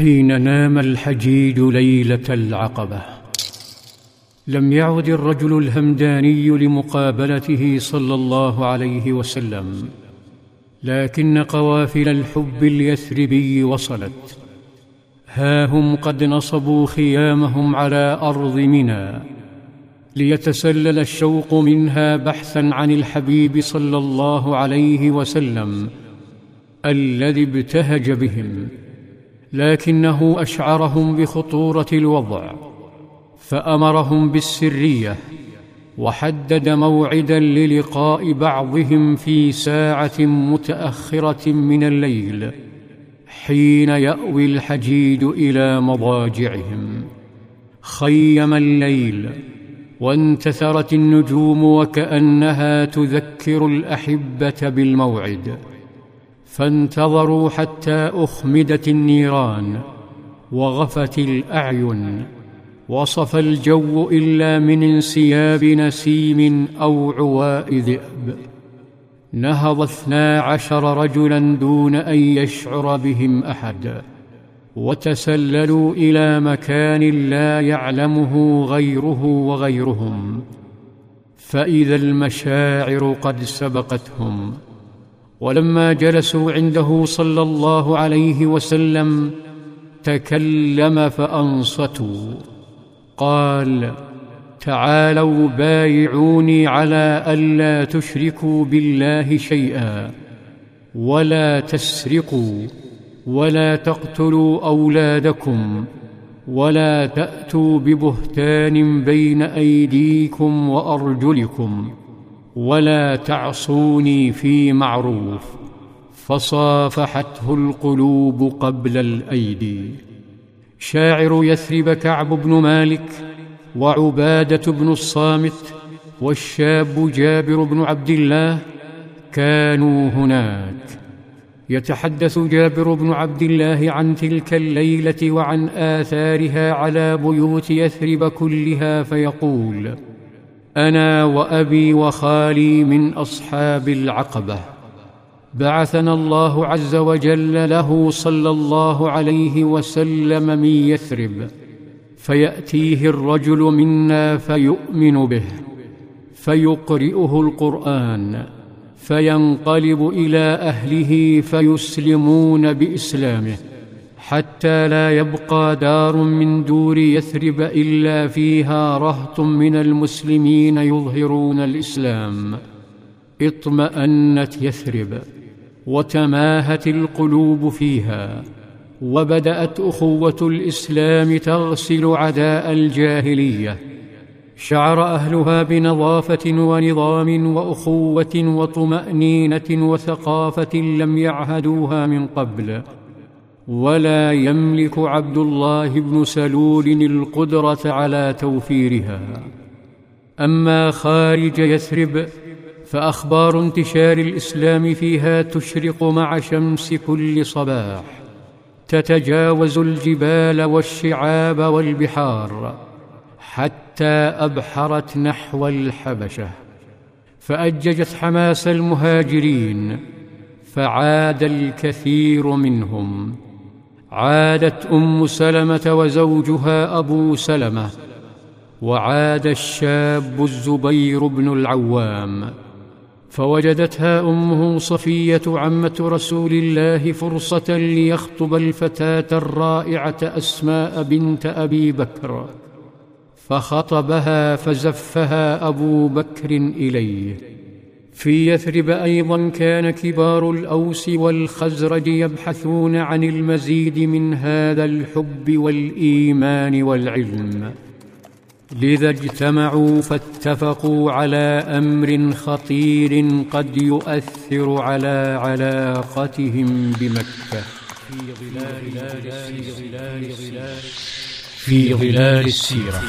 حين نام الحجيج ليلة العقبة. لم يعد الرجل الهمداني لمقابلته صلى الله عليه وسلم لكن قوافل الحب اليثربي وصلت. ها هم قد نصبوا خيامهم على أرض منى ليتسلل الشوق منها بحثا عن الحبيب صلى الله عليه وسلم الذي ابتهج بهم. لكنه أشعرهم بخطورة الوضع فأمرهم بالسرية وحدد موعدا للقاء بعضهم في ساعة متأخرة من الليل حين يأوي الحجيج إلى مضاجعهم. خيم الليل وانتثرت النجوم وكأنها تذكر الأحبة بالموعد. فانتظروا حتى أخمدت النيران وغفت الأعين. وصف الجو إلا من انسياب نسيم أو عواء ذئب. نهض اثنا عشر رجلا دون أن يشعر بهم أحد. وتسللوا إلى مكان لا يعلمه غيره وغيرهم. فإذا المشاعر قد سبقتهم. ولما جلسوا عنده صلى الله عليه وسلم تكلم فأنصتوا. قال تعالوا بايعوني على الا تشركوا بالله شيئا ولا تسرقوا ولا تقتلوا أولادكم ولا تأتوا ببهتان بين أيديكم وأرجلكم. ولا تعصوني في معروف فصافحته القلوب قبل الأيدي. شاعر يثرب كعب بن مالك وعبادة بن الصامت والشاب جابر بن عبد الله كانوا هناك. يتحدث جابر بن عبد الله عن تلك الليلة وعن آثارها على بيوت يثرب كلها فيقول أنا وأبي وخالي من أصحاب العقبة. بعثنا الله عز وجل له صلى الله عليه وسلم من يثرب فيأتيه الرجل منا فيؤمن به فيقرئه القرآن فينقلب إلى أهله فيسلمون بإسلامه. حتى لا يبقى دار من دور يثرب إلا فيها رهط من المسلمين يظهرون الإسلام. اطمأنت يثرب وتماهت القلوب فيها وبدأت أخوة الإسلام تغسل عداء الجاهلية. شعر أهلها بنظافة ونظام وأخوة وطمأنينة وثقافة لم يعهدوها من قبل. ولا يملك عبد الله بن سلول القدرة على توفيرها. أما خارج يثرب فأخبار انتشار الإسلام فيها تشرق مع شمس كل صباح. تتجاوز الجبال والشعاب والبحار حتى أبحرت نحو الحبشة. فأججت حماس المهاجرين فعاد الكثير منهم. عادت أم سلمة وزوجها أبو سلمة وعاد الشاب الزبير بن العوام فوجدتها أمه صفية عمة رسول الله فرصة ليخطب الفتاة الرائعة أسماء بنت أبي بكر فخطبها فزفها أبو بكر إليه. في يثرب أيضا كان كبار الأوس والخزرج يبحثون عن المزيد من هذا الحب والإيمان والعلم. لذا اجتمعوا فاتفقوا على أمر خطير قد يؤثر على علاقتهم بمكة. في ظلال السيرة. في ظلال السيره